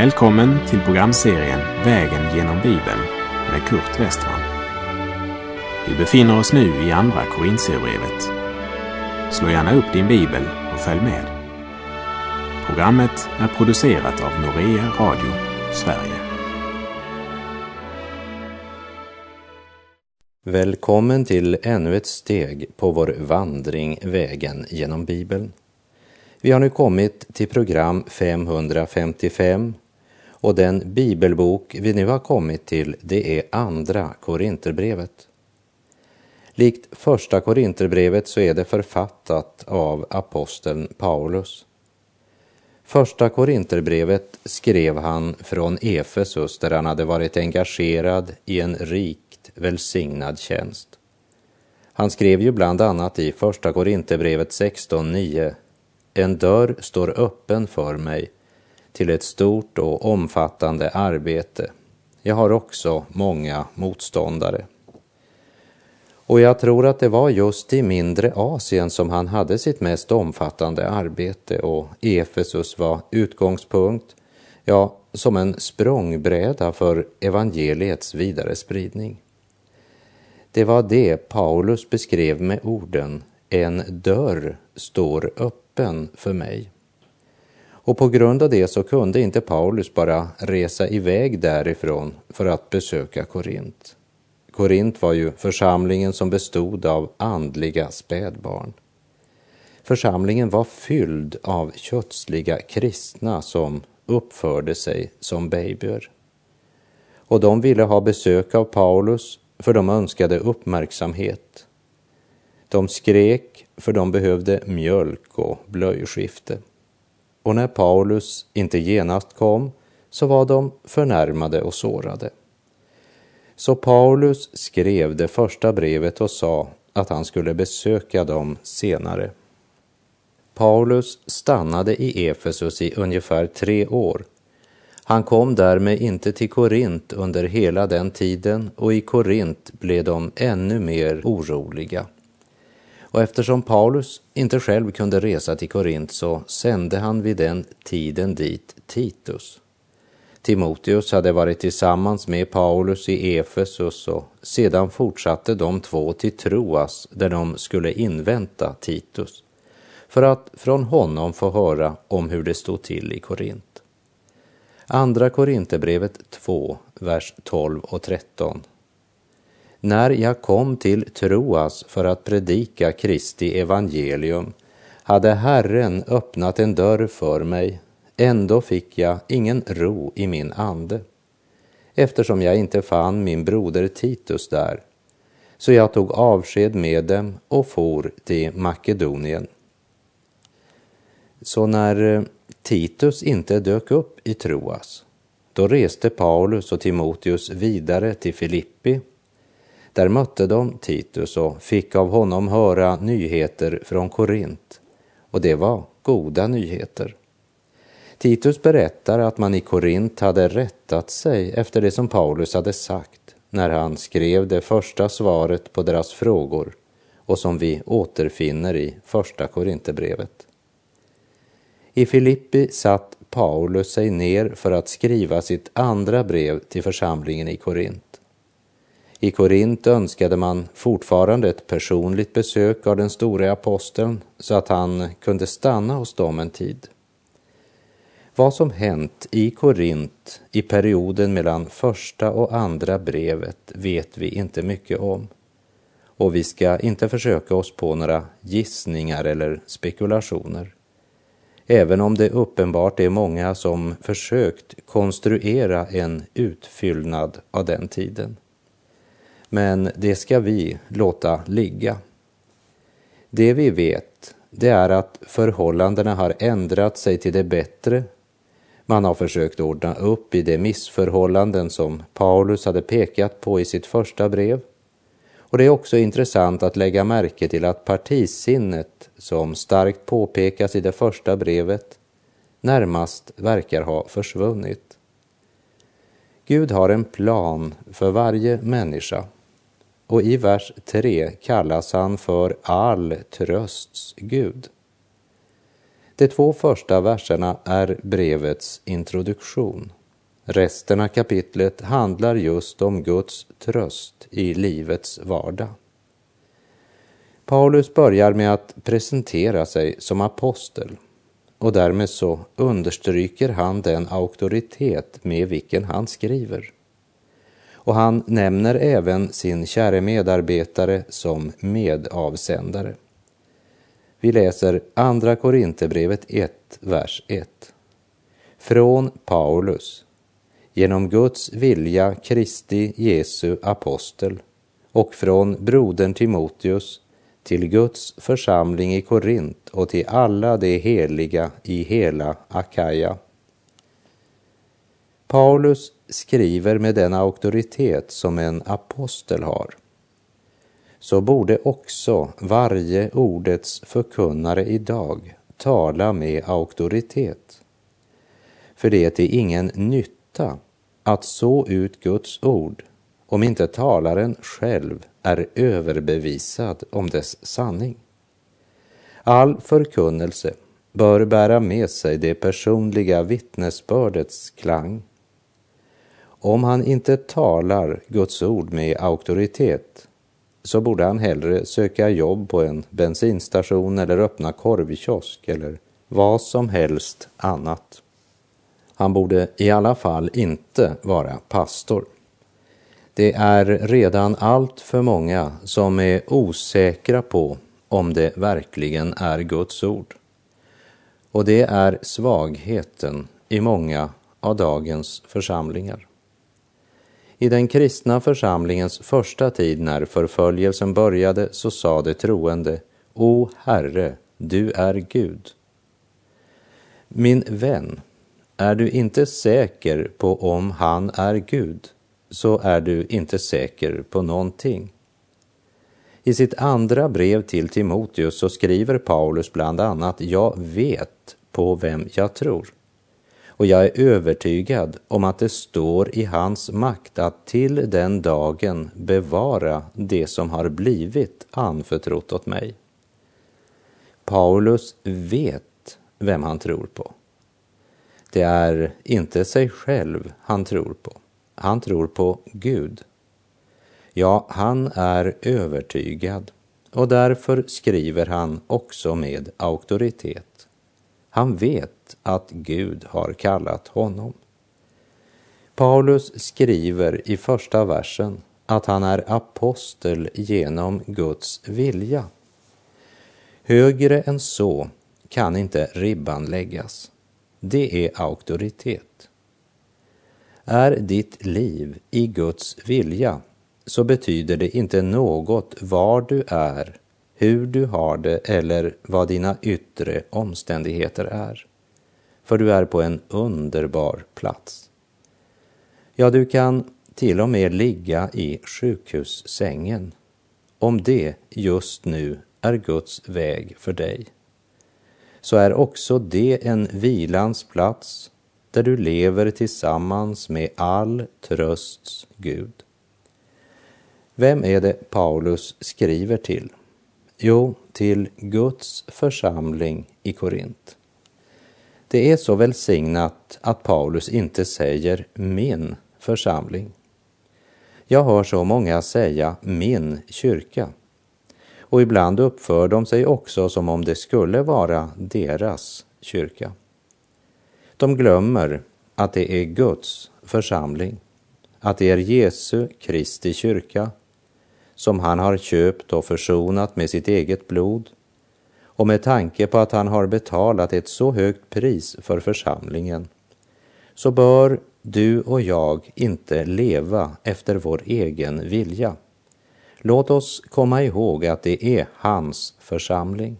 Välkommen till programserien Vägen genom Bibeln med Kurt Westman. Vi befinner oss nu i Andra Korintierbrevet. Slå gärna upp din bibel och följ med. Programmet är producerat av Norea Radio Sverige. Välkommen till ännu ett steg på vår vandring Vägen genom Bibeln. Vi har nu kommit till program 555 och den bibelbok vi nu har kommit till det är Andra Korinterbrevet. Likt Första Korinterbrevet så är det författat av aposteln Paulus. Första Korinterbrevet skrev han från Efesus där han hade varit engagerad i en rikt välsignad tjänst. Han skrev ju bland annat i Första Korinterbrevet 16.9 En dörr står öppen för mig till ett stort och omfattande arbete. Jag har också många motståndare. Och jag tror att det var just i mindre Asien som han hade sitt mest omfattande arbete och Efesus var utgångspunkt, ja, som en språngbräda för evangeliets vidare spridning. Det var det Paulus beskrev med orden en dörr står öppen för mig. Och på grund av det så kunde inte Paulus bara resa iväg därifrån för att besöka Korint. Korint var ju församlingen som bestod av andliga spädbarn. Församlingen var fylld av kötsliga kristna som uppförde sig som babyer. Och de ville ha besök av Paulus för de önskade uppmärksamhet. De skrek för de behövde mjölk och blöjskifte. Och när Paulus inte genast kom så var de förnärmade och sårade. Så Paulus skrev det första brevet och sa att han skulle besöka dem senare. Paulus stannade i Efesus i ungefär tre år. Han kom därmed inte till Korint under hela den tiden och i Korint blev de ännu mer oroliga. Och eftersom Paulus inte själv kunde resa till Korint så sände han vid den tiden dit Titus. Timoteus hade varit tillsammans med Paulus i Efesus och sedan fortsatte de två till Troas där de skulle invänta Titus för att från honom få höra om hur det stod till i Korint. Andra Korinthierbrevet 2, vers 12 och 13 när jag kom till Troas för att predika Kristi evangelium hade Herren öppnat en dörr för mig, ändå fick jag ingen ro i min ande, eftersom jag inte fann min broder Titus där. Så jag tog avsked med dem och for till Makedonien. Så när eh, Titus inte dök upp i Troas, då reste Paulus och Timoteus vidare till Filippi där mötte de Titus och fick av honom höra nyheter från Korint. Och det var goda nyheter. Titus berättar att man i Korint hade rättat sig efter det som Paulus hade sagt när han skrev det första svaret på deras frågor och som vi återfinner i Första Korinthierbrevet. I Filippi satt Paulus sig ner för att skriva sitt andra brev till församlingen i Korint. I Korint önskade man fortfarande ett personligt besök av den store aposteln så att han kunde stanna hos dem en tid. Vad som hänt i Korint i perioden mellan första och andra brevet vet vi inte mycket om. Och vi ska inte försöka oss på några gissningar eller spekulationer. Även om det uppenbart är många som försökt konstruera en utfyllnad av den tiden men det ska vi låta ligga. Det vi vet, det är att förhållandena har ändrat sig till det bättre. Man har försökt ordna upp i de missförhållanden som Paulus hade pekat på i sitt första brev. Och det är också intressant att lägga märke till att partisinnet, som starkt påpekas i det första brevet, närmast verkar ha försvunnit. Gud har en plan för varje människa och i vers 3 kallas han för all trösts Gud. De två första verserna är brevets introduktion. Resten av kapitlet handlar just om Guds tröst i livets vardag. Paulus börjar med att presentera sig som apostel och därmed så understryker han den auktoritet med vilken han skriver. Och han nämner även sin käre medarbetare som medavsändare. Vi läser Andra Korinthierbrevet 1, vers 1. Från Paulus, genom Guds vilja Kristi Jesu apostel och från brodern Timoteus till Guds församling i Korint och till alla de heliga i hela Akaja. Paulus skriver med den auktoritet som en apostel har. Så borde också varje ordets förkunnare idag tala med auktoritet. För det är till ingen nytta att så ut Guds ord om inte talaren själv är överbevisad om dess sanning. All förkunnelse bör bära med sig det personliga vittnesbördets klang. Om han inte talar Guds ord med auktoritet så borde han hellre söka jobb på en bensinstation eller öppna korvkiosk eller vad som helst annat. Han borde i alla fall inte vara pastor. Det är redan allt för många som är osäkra på om det verkligen är Guds ord. Och det är svagheten i många av dagens församlingar. I den kristna församlingens första tid när förföljelsen började så sa de troende O Herre, du är Gud. Min vän, är du inte säker på om han är Gud så är du inte säker på någonting. I sitt andra brev till Timoteus så skriver Paulus bland annat Jag vet på vem jag tror och jag är övertygad om att det står i hans makt att till den dagen bevara det som har blivit anförtrott åt mig. Paulus vet vem han tror på. Det är inte sig själv han tror på. Han tror på Gud. Ja, han är övertygad och därför skriver han också med auktoritet. Han vet vet att Gud har kallat honom. Paulus skriver i första versen att han är apostel genom Guds vilja. Högre än så kan inte ribban läggas. Det är auktoritet. Är ditt liv i Guds vilja så betyder det inte något var du är, hur du har det eller vad dina yttre omständigheter är. För du är på en underbar plats. Ja, du kan till och med ligga i sjukhussängen om det just nu är Guds väg för dig. Så är också det en vilans plats där du lever tillsammans med all trösts Gud. Vem är det Paulus skriver till? Jo, till Guds församling i Korint. Det är så välsignat att Paulus inte säger min församling. Jag hör så många säga min kyrka. Och ibland uppför de sig också som om det skulle vara deras kyrka. De glömmer att det är Guds församling, att det är Jesu Kristi kyrka som han har köpt och försonat med sitt eget blod och med tanke på att han har betalat ett så högt pris för församlingen så bör du och jag inte leva efter vår egen vilja. Låt oss komma ihåg att det är hans församling.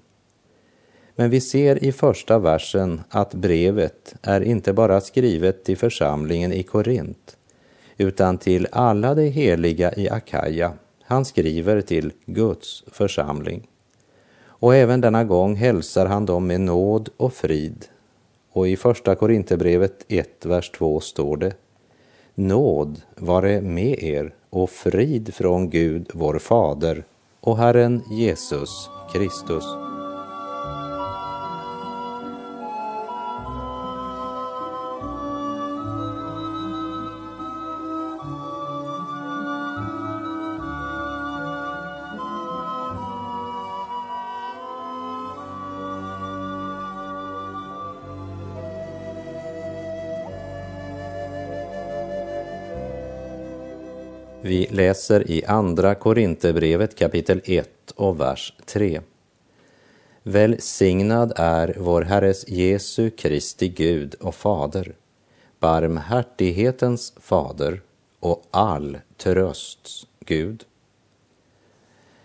Men vi ser i första versen att brevet är inte bara skrivet till församlingen i Korint, utan till alla de heliga i Akaja. Han skriver till Guds församling. Och även denna gång hälsar han dem med nåd och frid. Och i första Korinthierbrevet 1, vers 2 står det Nåd vare med er och frid från Gud, vår Fader och Herren Jesus Kristus. Läser i Andra Korinthierbrevet kapitel 1 och vers 3. Välsignad är vår Herres Jesu Kristi Gud och Fader, barmhärtighetens fader och all trösts Gud.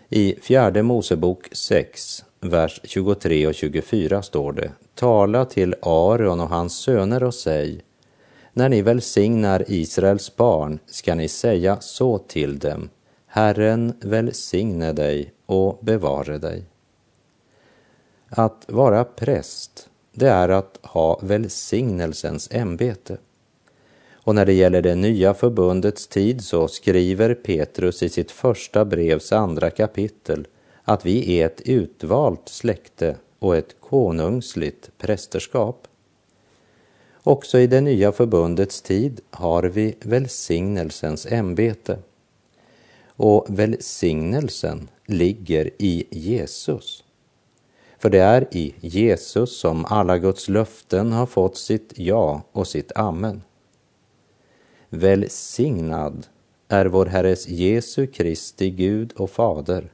I fjärde Mosebok 6, vers 23 och 24 står det Tala till Aron och hans söner och säg när ni välsignar Israels barn ska ni säga så till dem Herren välsigne dig och bevare dig. Att vara präst, det är att ha välsignelsens ämbete. Och när det gäller det nya förbundets tid så skriver Petrus i sitt första brevs andra kapitel att vi är ett utvalt släkte och ett konungsligt prästerskap. Också i det nya förbundets tid har vi välsignelsens ämbete. Och välsignelsen ligger i Jesus. För det är i Jesus som alla Guds löften har fått sitt ja och sitt amen. Välsignad är vår Herres Jesu Kristi Gud och Fader,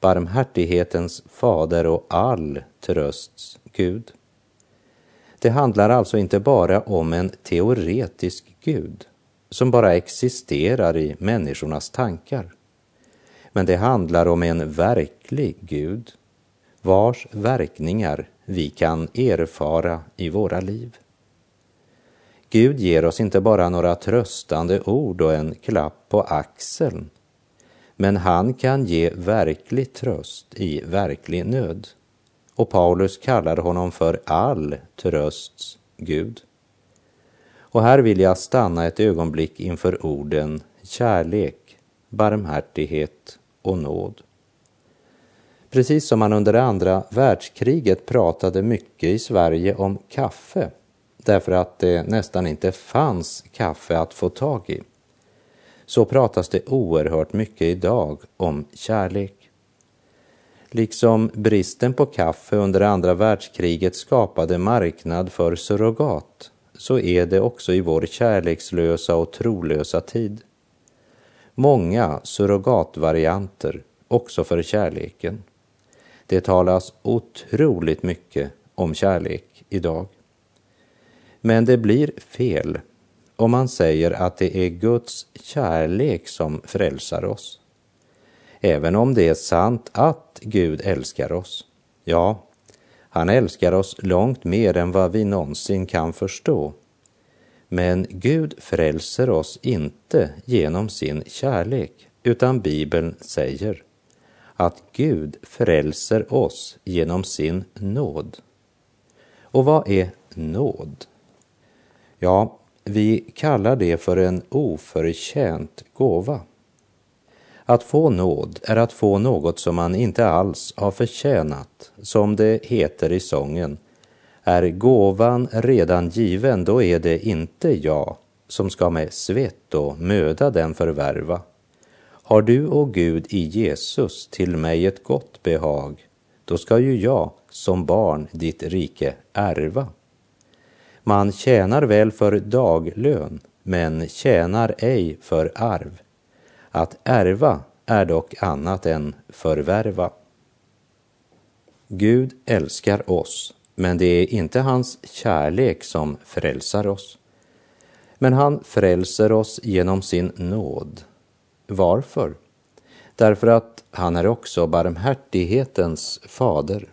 barmhärtighetens fader och all trösts Gud. Det handlar alltså inte bara om en teoretisk Gud som bara existerar i människornas tankar. Men det handlar om en verklig Gud vars verkningar vi kan erfara i våra liv. Gud ger oss inte bara några tröstande ord och en klapp på axeln, men han kan ge verklig tröst i verklig nöd. Och Paulus kallar honom för all trösts Gud. Och här vill jag stanna ett ögonblick inför orden kärlek, barmhärtighet och nåd. Precis som man under andra världskriget pratade mycket i Sverige om kaffe därför att det nästan inte fanns kaffe att få tag i, så pratas det oerhört mycket idag om kärlek. Liksom bristen på kaffe under andra världskriget skapade marknad för surrogat, så är det också i vår kärlekslösa och trolösa tid. Många surrogatvarianter också för kärleken. Det talas otroligt mycket om kärlek idag. Men det blir fel om man säger att det är Guds kärlek som frälsar oss. Även om det är sant att Gud älskar oss. Ja, han älskar oss långt mer än vad vi någonsin kan förstå. Men Gud frälser oss inte genom sin kärlek, utan Bibeln säger att Gud frälser oss genom sin nåd. Och vad är nåd? Ja, vi kallar det för en oförtjänt gåva. Att få nåd är att få något som man inte alls har förtjänat, som det heter i sången. Är gåvan redan given, då är det inte jag som ska med svett och möda den förvärva. Har du, och Gud, i Jesus till mig ett gott behag, då ska ju jag som barn ditt rike ärva. Man tjänar väl för daglön, men tjänar ej för arv. Att ärva är dock annat än förvärva. Gud älskar oss, men det är inte hans kärlek som frälsar oss. Men han frälser oss genom sin nåd. Varför? Därför att han är också barmhärtighetens fader.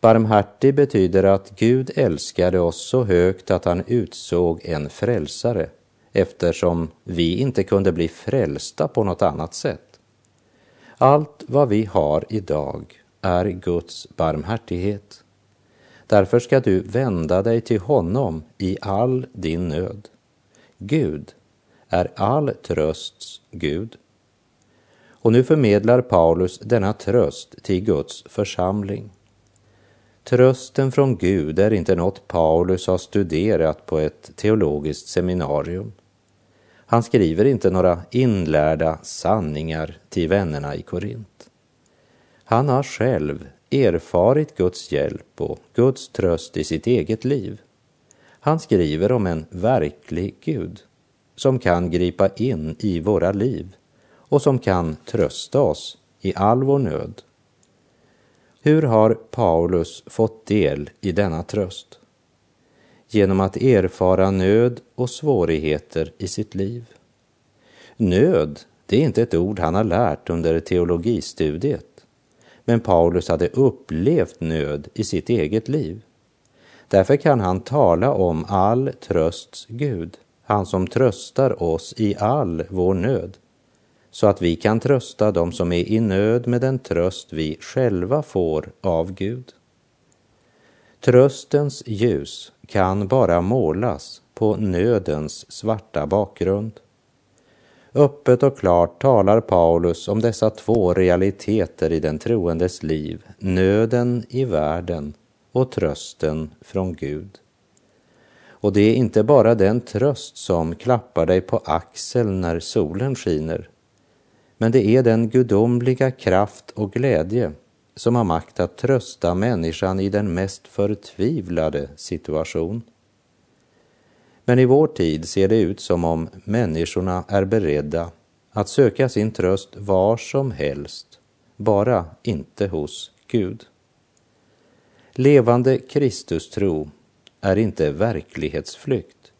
Barmhärtig betyder att Gud älskade oss så högt att han utsåg en frälsare eftersom vi inte kunde bli frälsta på något annat sätt. Allt vad vi har idag är Guds barmhärtighet. Därför ska du vända dig till honom i all din nöd. Gud är all trösts Gud. Och nu förmedlar Paulus denna tröst till Guds församling. Trösten från Gud är inte något Paulus har studerat på ett teologiskt seminarium. Han skriver inte några inlärda sanningar till vännerna i Korint. Han har själv erfarit Guds hjälp och Guds tröst i sitt eget liv. Han skriver om en verklig Gud. som kan gripa in i våra liv och som kan trösta oss i all vår nöd. Hur har Paulus fått del i denna tröst? Genom att erfara nöd och svårigheter i sitt liv. Nöd, det är inte ett ord han har lärt under teologistudiet. Men Paulus hade upplevt nöd i sitt eget liv. Därför kan han tala om all trösts Gud, han som tröstar oss i all vår nöd, så att vi kan trösta dem som är i nöd med den tröst vi själva får av Gud. Tröstens ljus kan bara målas på nödens svarta bakgrund. Öppet och klart talar Paulus om dessa två realiteter i den troendes liv, nöden i världen och trösten från Gud. Och det är inte bara den tröst som klappar dig på axeln när solen skiner, men det är den gudomliga kraft och glädje som har makt att trösta människan i den mest förtvivlade situation. Men i vår tid ser det ut som om människorna är beredda att söka sin tröst var som helst, bara inte hos Gud. Levande Kristustro är inte verklighetsflykt,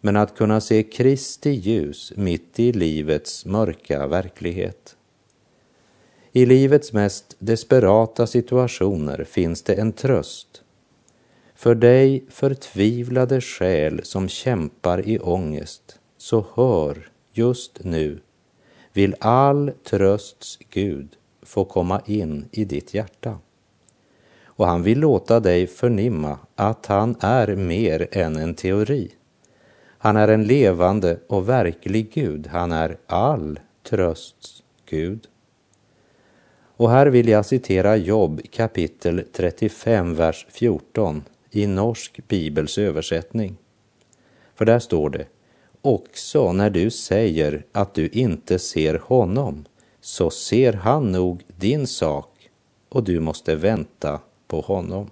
men att kunna se Kristi ljus mitt i livets mörka verklighet. I livets mest desperata situationer finns det en tröst för dig förtvivlade själ som kämpar i ångest, så hör just nu, vill all trösts Gud få komma in i ditt hjärta. Och han vill låta dig förnimma att han är mer än en teori. Han är en levande och verklig Gud. Han är all trösts Gud. Och här vill jag citera Jobb kapitel 35, vers 14 i Norsk Bibels översättning. För där står det, också när du säger att du inte ser honom, så ser han nog din sak och du måste vänta på honom.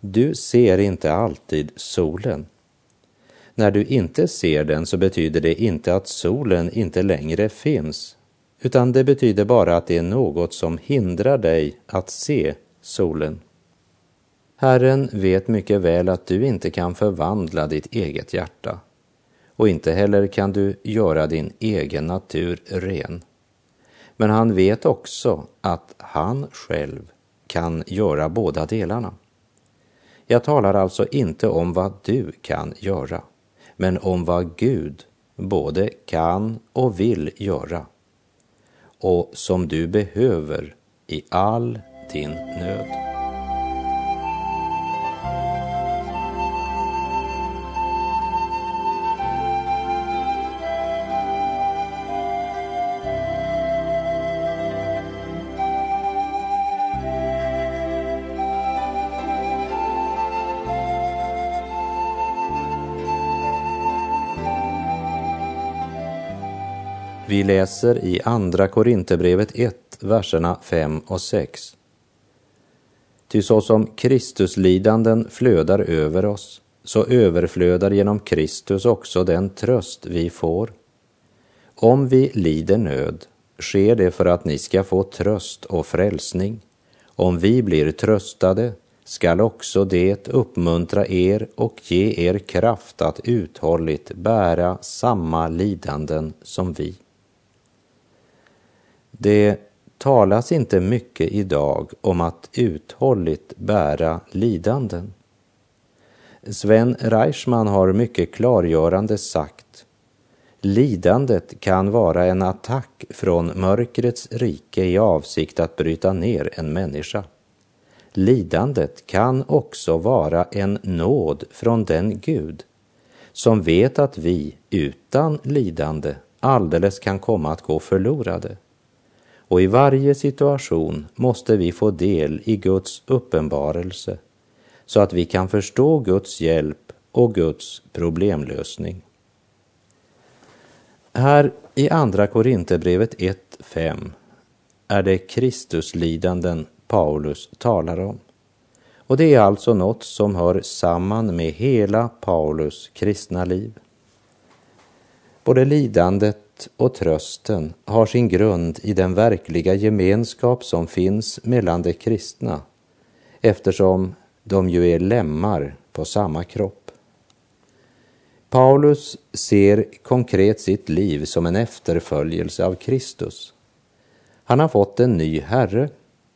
Du ser inte alltid solen. När du inte ser den så betyder det inte att solen inte längre finns, utan det betyder bara att det är något som hindrar dig att se solen. Herren vet mycket väl att du inte kan förvandla ditt eget hjärta och inte heller kan du göra din egen natur ren. Men han vet också att han själv kan göra båda delarna. Jag talar alltså inte om vad du kan göra, men om vad Gud både kan och vill göra och som du behöver i all din nöd. Vi läser i Andra Korinthierbrevet 1, verserna 5 och 6. Ty så som Kristuslidanden flödar över oss, så överflödar genom Kristus också den tröst vi får. Om vi lider nöd sker det för att ni ska få tröst och frälsning. Om vi blir tröstade skall också det uppmuntra er och ge er kraft att uthålligt bära samma lidanden som vi. Det talas inte mycket idag om att uthålligt bära lidanden. Sven Reichman har mycket klargörande sagt Lidandet kan vara en attack från mörkrets rike i avsikt att bryta ner en människa. Lidandet kan också vara en nåd från den Gud som vet att vi utan lidande alldeles kan komma att gå förlorade. Och i varje situation måste vi få del i Guds uppenbarelse så att vi kan förstå Guds hjälp och Guds problemlösning. Här i Andra Korinthierbrevet 1.5 är det Kristuslidanden Paulus talar om. Och det är alltså något som hör samman med hela Paulus kristna liv. Både lidandet och trösten har sin grund i den verkliga gemenskap som finns mellan de kristna eftersom de ju är lemmar på samma kropp. Paulus ser konkret sitt liv som en efterföljelse av Kristus. Han har fått en ny Herre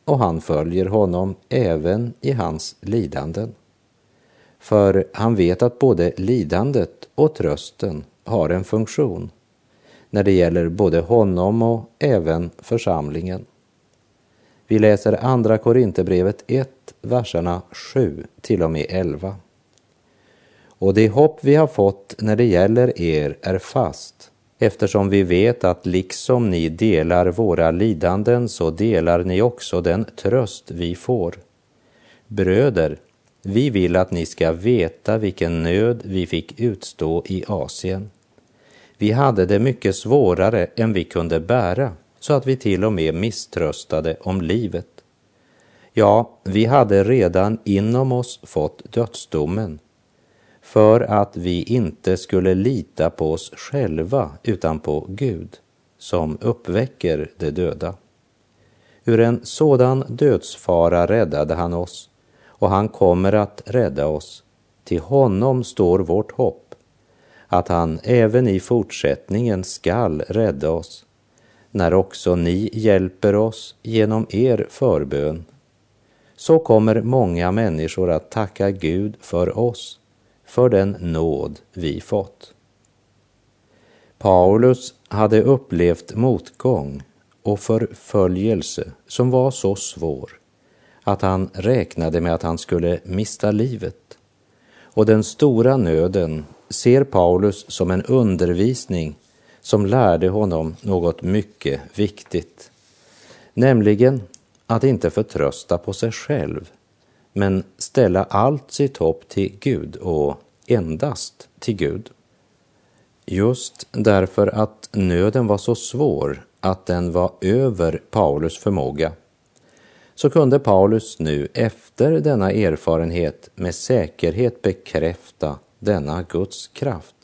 och han följer honom även i hans lidanden. För han vet att både lidandet och trösten har en funktion när det gäller både honom och även församlingen. Vi läser Andra Korinthierbrevet 1, verserna 7 till och med 11. Och det hopp vi har fått när det gäller er är fast, eftersom vi vet att liksom ni delar våra lidanden så delar ni också den tröst vi får. Bröder, vi vill att ni ska veta vilken nöd vi fick utstå i Asien. Vi hade det mycket svårare än vi kunde bära, så att vi till och med misströstade om livet. Ja, vi hade redan inom oss fått dödsdomen för att vi inte skulle lita på oss själva utan på Gud som uppväcker de döda. Ur en sådan dödsfara räddade han oss och han kommer att rädda oss. Till honom står vårt hopp, att han även i fortsättningen skall rädda oss, när också ni hjälper oss genom er förbön. Så kommer många människor att tacka Gud för oss, för den nåd vi fått. Paulus hade upplevt motgång och förföljelse som var så svår att han räknade med att han skulle mista livet. Och den stora nöden ser Paulus som en undervisning som lärde honom något mycket viktigt, nämligen att inte förtrösta på sig själv, men ställa allt sitt hopp till Gud och endast till Gud. Just därför att nöden var så svår att den var över Paulus förmåga så kunde Paulus nu efter denna erfarenhet med säkerhet bekräfta denna Guds kraft.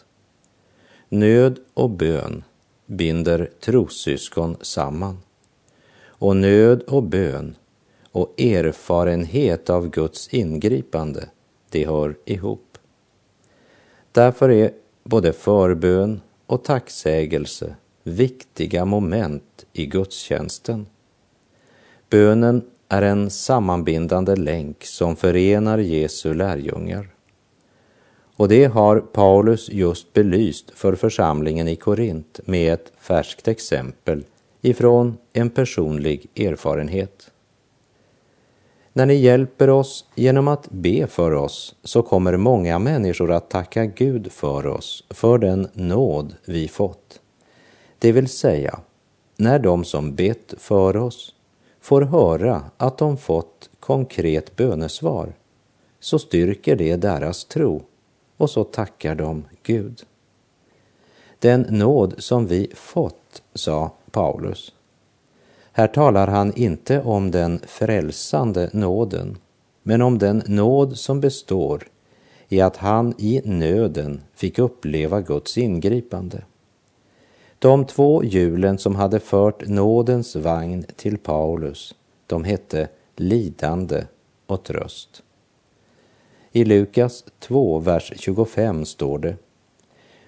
Nöd och bön binder trossyskon samman. Och nöd och bön och erfarenhet av Guds ingripande, det hör ihop. Därför är både förbön och tacksägelse viktiga moment i gudstjänsten. Bönen är en sammanbindande länk som förenar Jesu lärjungar. Och det har Paulus just belyst för församlingen i Korint med ett färskt exempel ifrån en personlig erfarenhet. När ni hjälper oss genom att be för oss så kommer många människor att tacka Gud för oss, för den nåd vi fått. Det vill säga, när de som bett för oss får höra att de fått konkret bönesvar så styrker det deras tro och så tackar de Gud. Den nåd som vi fått, sa Paulus. Här talar han inte om den frälsande nåden, men om den nåd som består i att han i nöden fick uppleva Guds ingripande. De två hjulen som hade fört nådens vagn till Paulus, de hette lidande och tröst. I Lukas 2, vers 25 står det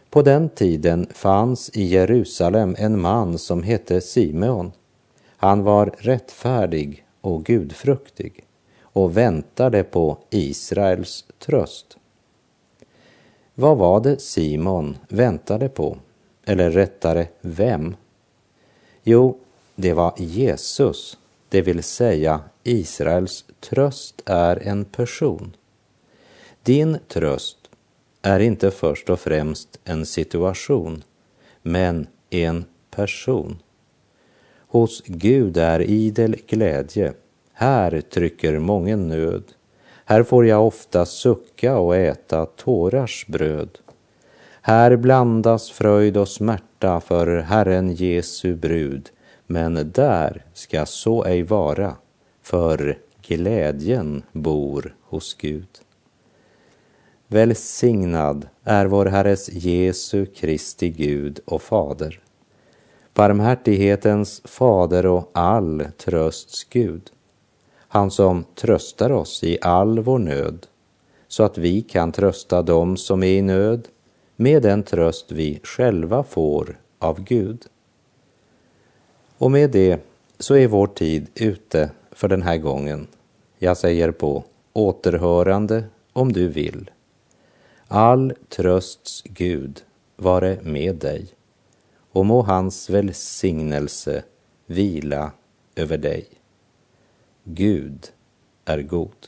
På den tiden fanns i Jerusalem en man som hette Simeon. Han var rättfärdig och gudfruktig och väntade på Israels tröst. Vad var det Simon väntade på? Eller rättare, vem? Jo, det var Jesus, det vill säga Israels tröst är en person. Din tröst är inte först och främst en situation, men en person. Hos Gud är idel glädje. Här trycker mången nöd. Här får jag ofta sucka och äta tårars bröd. Här blandas fröjd och smärta för Herren Jesu brud, men där ska så ej vara, för glädjen bor hos Gud. Välsignad är vår Herres Jesu Kristi Gud och Fader, barmhärtighetens fader och all trösts Gud, han som tröstar oss i all vår nöd, så att vi kan trösta dem som är i nöd med den tröst vi själva får av Gud. Och med det så är vår tid ute för den här gången. Jag säger på återhörande om du vill. All trösts Gud vare med dig och må hans välsignelse vila över dig. Gud är god.